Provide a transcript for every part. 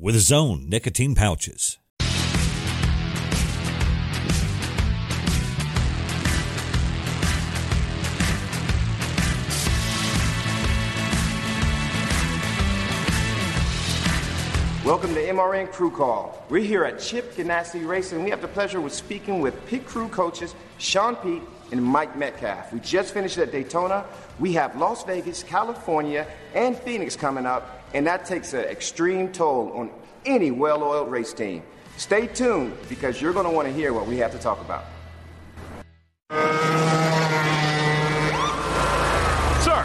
with Zone nicotine pouches. Welcome to MRN Crew Call. We're here at Chip Ganassi Racing. We have the pleasure of speaking with pit crew coaches Shaun Peet and Mike Metcalf. We just finished at Daytona. We have Las Vegas, California, and Phoenix coming up, and that takes an extreme toll on any well oiled race team. Stay tuned because you're going to want to hear what we have to talk about. Sir,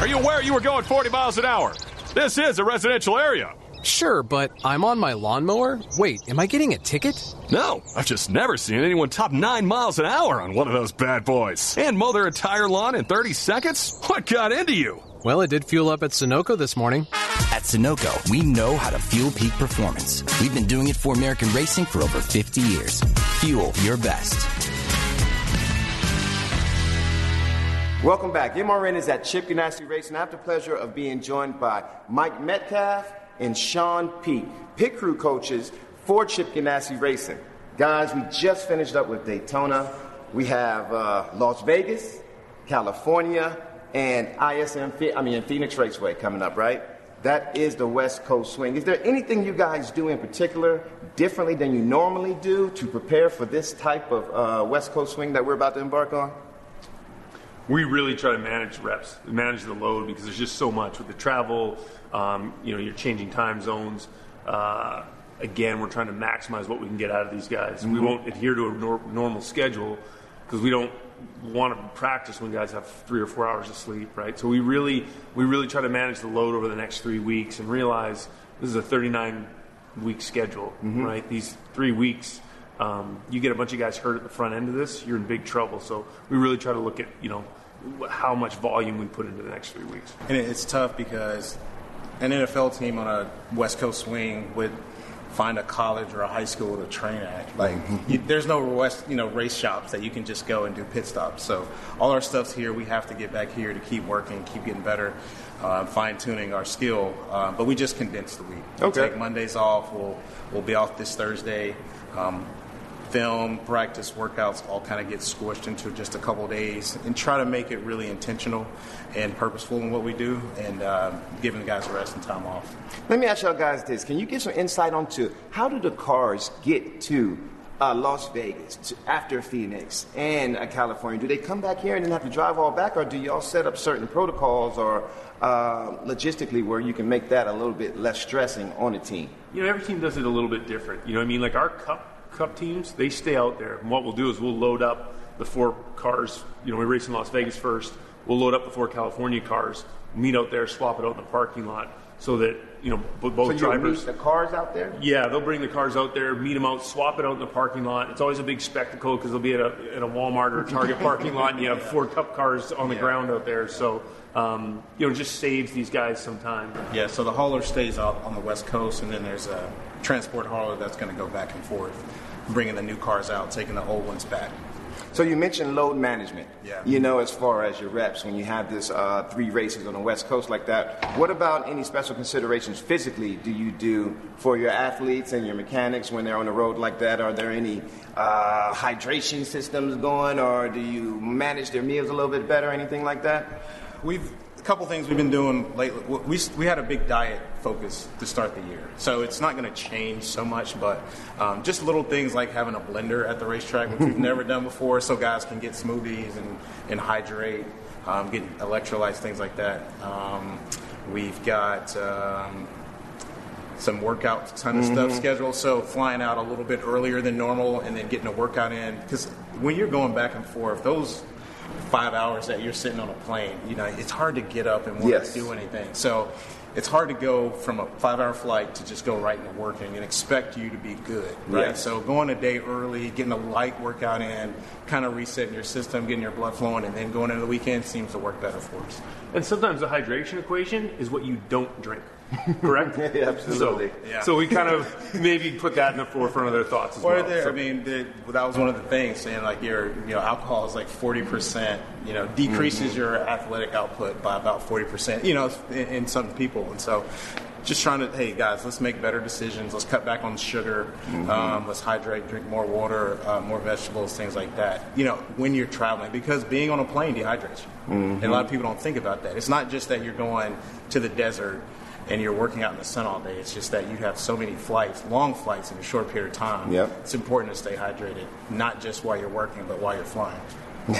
are you aware you were going 40 miles an hour? This is a residential area. Sure, but I'm on my lawnmower. Wait, am I getting a ticket? No, I've just never seen anyone top 9 miles an hour on one of those bad boys. And mow their entire lawn in 30 seconds? What got into you? Well, it did fuel up at Sunoco this morning. Sunoco, we know how to fuel peak performance. We've been doing it for American racing for over 50 years. Fuel your best. Welcome back. MRN is at Chip Ganassi Racing. I have the pleasure of being joined by Mike Metcalf and Shaun Peet, pit crew coaches for Chip Ganassi Racing. Guys, we just finished up with Daytona. We have uh, Las Vegas, California, and ISM, I mean, Phoenix Raceway coming up, right? That is the West Coast swing. Is there anything you guys do in particular differently than you normally do to prepare for this type of uh, West Coast swing that we're about to embark on? we really try to manage reps, manage the load because there's just so much with the travel. Um, you know, you're changing time zones. Uh, again, we're trying to maximize what we can get out of these guys. Mm-hmm. We won't adhere to a nor- normal schedule because we don't want to practice when guys have three or four hours of sleep, right? So we really, we really try to manage the load over the next three weeks and realize this is a 39 week schedule, mm-hmm. right? These three weeks um, you get a bunch of guys hurt at the front end of this, you're in big trouble. So we really try to look at you know how much volume we put into the next three weeks. And it's tough because an NFL team on a West Coast swing would find a college or a high school to train at. Like, mm-hmm. you, there's no West, you know, race shops that you can just go and do pit stops. So all our stuff's here. We have to get back here to keep working, keep getting better, uh, fine tuning our skill. Uh, but we just condensed the week. Okay. We'll take Mondays off. We'll we'll be off this Thursday. Um, film, practice, workouts all kind of get squished into just a couple days and try to make it really intentional and purposeful in what we do and uh, giving the guys rest and time off. Let me ask y'all guys this. Can you give some insight onto how do the cars get to uh, Las Vegas to, after Phoenix and uh, California? Do they come back here and then have to drive all back, or do y'all set up certain protocols or uh, logistically where you can make that a little bit less stressing on the team? You know, every team does it a little bit different. You know, I mean, like our cup Cup teams, they stay out there. And what we'll do is we'll load up the four cars. You know, we race in Las Vegas first. We'll load up the four California cars, meet out there, swap it out in the parking lot, so that you know both so drivers. the cars out there. Yeah, they'll bring the cars out there, meet them out, swap it out in the parking lot. It's always a big spectacle because they'll be at a, at a Walmart or a Target parking lot, and you have four Cup cars on the yeah. ground out there. So um, you know, just saves these guys some time. Yeah, so the hauler stays out on the West Coast, and then there's a transport hauler that's going to go back and forth bringing the new cars out, taking the old ones back. So you mentioned load management. Yeah. You know, as far as your reps, when you have this uh, three races on the West Coast like that, what about any special considerations physically do you do for your athletes and your mechanics when they're on the road like that? Are there any uh, hydration systems going, or do you manage their meals a little bit better, anything like that? We've couple things we've been doing lately. We, we had a big diet focus to start the year, so it's not going to change so much, but um, just little things like having a blender at the racetrack, which we've never done before, so guys can get smoothies and, and hydrate, um, get electrolytes, things like that. Um, we've got um, some workout ton of mm-hmm. stuff scheduled, so flying out a little bit earlier than normal and then getting a workout in. Because when you're going back and forth, those five hours that you're sitting on a plane, you know, it's hard to get up and want yes. to do anything. So it's hard to go from a five-hour flight to just go right into working and expect you to be good, right? Yes. So going a day early, getting a light workout in, kind of resetting your system, getting your blood flowing, and then going into the weekend seems to work better for us. And sometimes the hydration equation is what you don't drink. Correct? Yeah, absolutely. So, Yeah. so we kind of maybe put that in the forefront of their thoughts as Or well. there, So- I mean, the, that was one of the things saying like your, you know, alcohol is like forty percent, you know, decreases Mm-hmm. your athletic output by about forty percent, you know, in, in some people, and so just trying to, hey guys, let's make better decisions. Let's cut back on sugar. Mm-hmm. Um, let's hydrate, drink more water, uh, more vegetables, things like that. You know, when you're traveling, because being on a plane dehydrates you, Mm-hmm. and a lot of people don't think about that. It's not just that you're going to the desert and you're working out in the sun all day. It's just that you have so many flights, long flights in a short period of time. Yep. It's important to stay hydrated, not just while you're working, but while you're flying.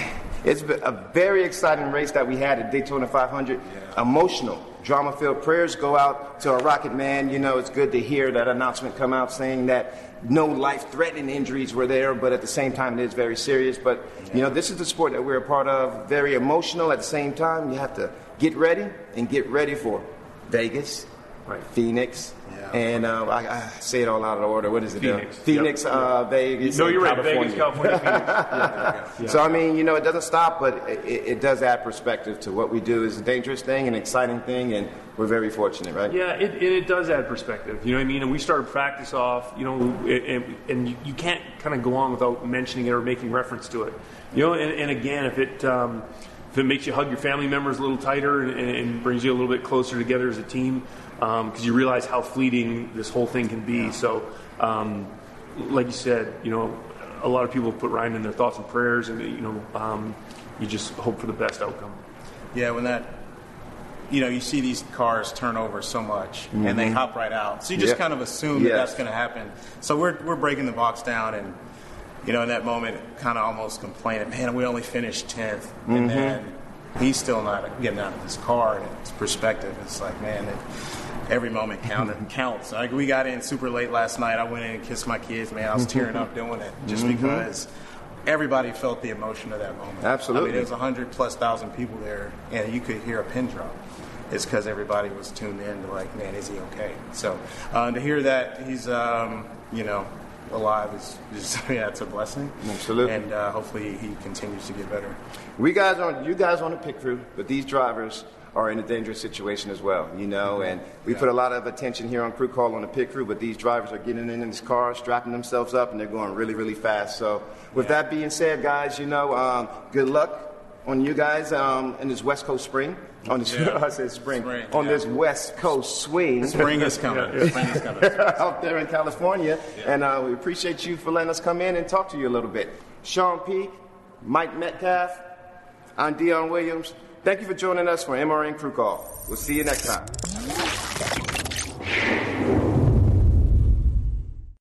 It's a very exciting race that we had at Daytona 500. Emotional, drama-filled prayers go out to our Rocket Man. You know, it's good to hear that announcement come out saying that no life-threatening injuries were there, but at the same time, it is very serious. But you know, this is the sport that we're a part of. Very emotional. At the same time, you have to get ready and get ready for Vegas, Right. Phoenix, Yeah. and uh, I, I say it all out of order. What is it? Phoenix. Phoenix, Yep. uh, Vegas. no, you're right. California. Vegas, California, Phoenix. Yeah. So I mean, you know, it doesn't stop, but it, it does add perspective to what we do. It's a dangerous thing, an exciting thing, and we're very fortunate, right? Yeah, it, it, it does add perspective. You know what I mean? And we started practice off, you know, and, and you, you can't kind of go on without mentioning it or making reference to it. You know, and, and again, if it um, if it makes you hug your family members a little tighter and, and brings you a little bit closer together as a team, because you realize how fleeting this whole thing can be. So, um, like you said, you know, a lot of people put Ryan in their thoughts and prayers, and you know, um, you just hope for the best outcome. Yeah, when that, you know, you see these cars turn over so much and they hop right out. So you just Yeah. kind of assume that that's going to happen. So we're, we're breaking the box down and, you know, in that moment, kind of almost complaining, man, we only finished 10th. And then he's still not getting out of his car. And it's perspective. It's like, man, it, every moment counted, counts. Like we got in super late last night. I went in and kissed my kids, man. I was tearing up doing it just because everybody felt the emotion of that moment. Absolutely. I mean, there was a hundred plus thousand people there, and you could hear a pin drop. It's because everybody was tuned in to like, man, is he okay? So uh, to hear that he's, um, you know, alive is, is yeah, it's a blessing. Absolutely. And uh, hopefully he continues to get better. We guys on you guys on the pit crew, but these drivers are in a dangerous situation as well, you know, and we put a lot of attention here on crew call on the pit crew, but these drivers are getting in these cars, strapping themselves up, and they're going really, really fast. So, with that being said, guys, you know, um, good luck on you guys um, in this West Coast spring. On this, Yeah. I said spring. Spring, on yeah. this West Coast swing. Spring is coming. Spring is coming. out there in California. And uh, we appreciate you for letting us come in and talk to you a little bit. Shaun Peet, Mike Metcalf, I'm Dion Williams. Thank you for joining us for MRN Crew Call. We'll see you next time.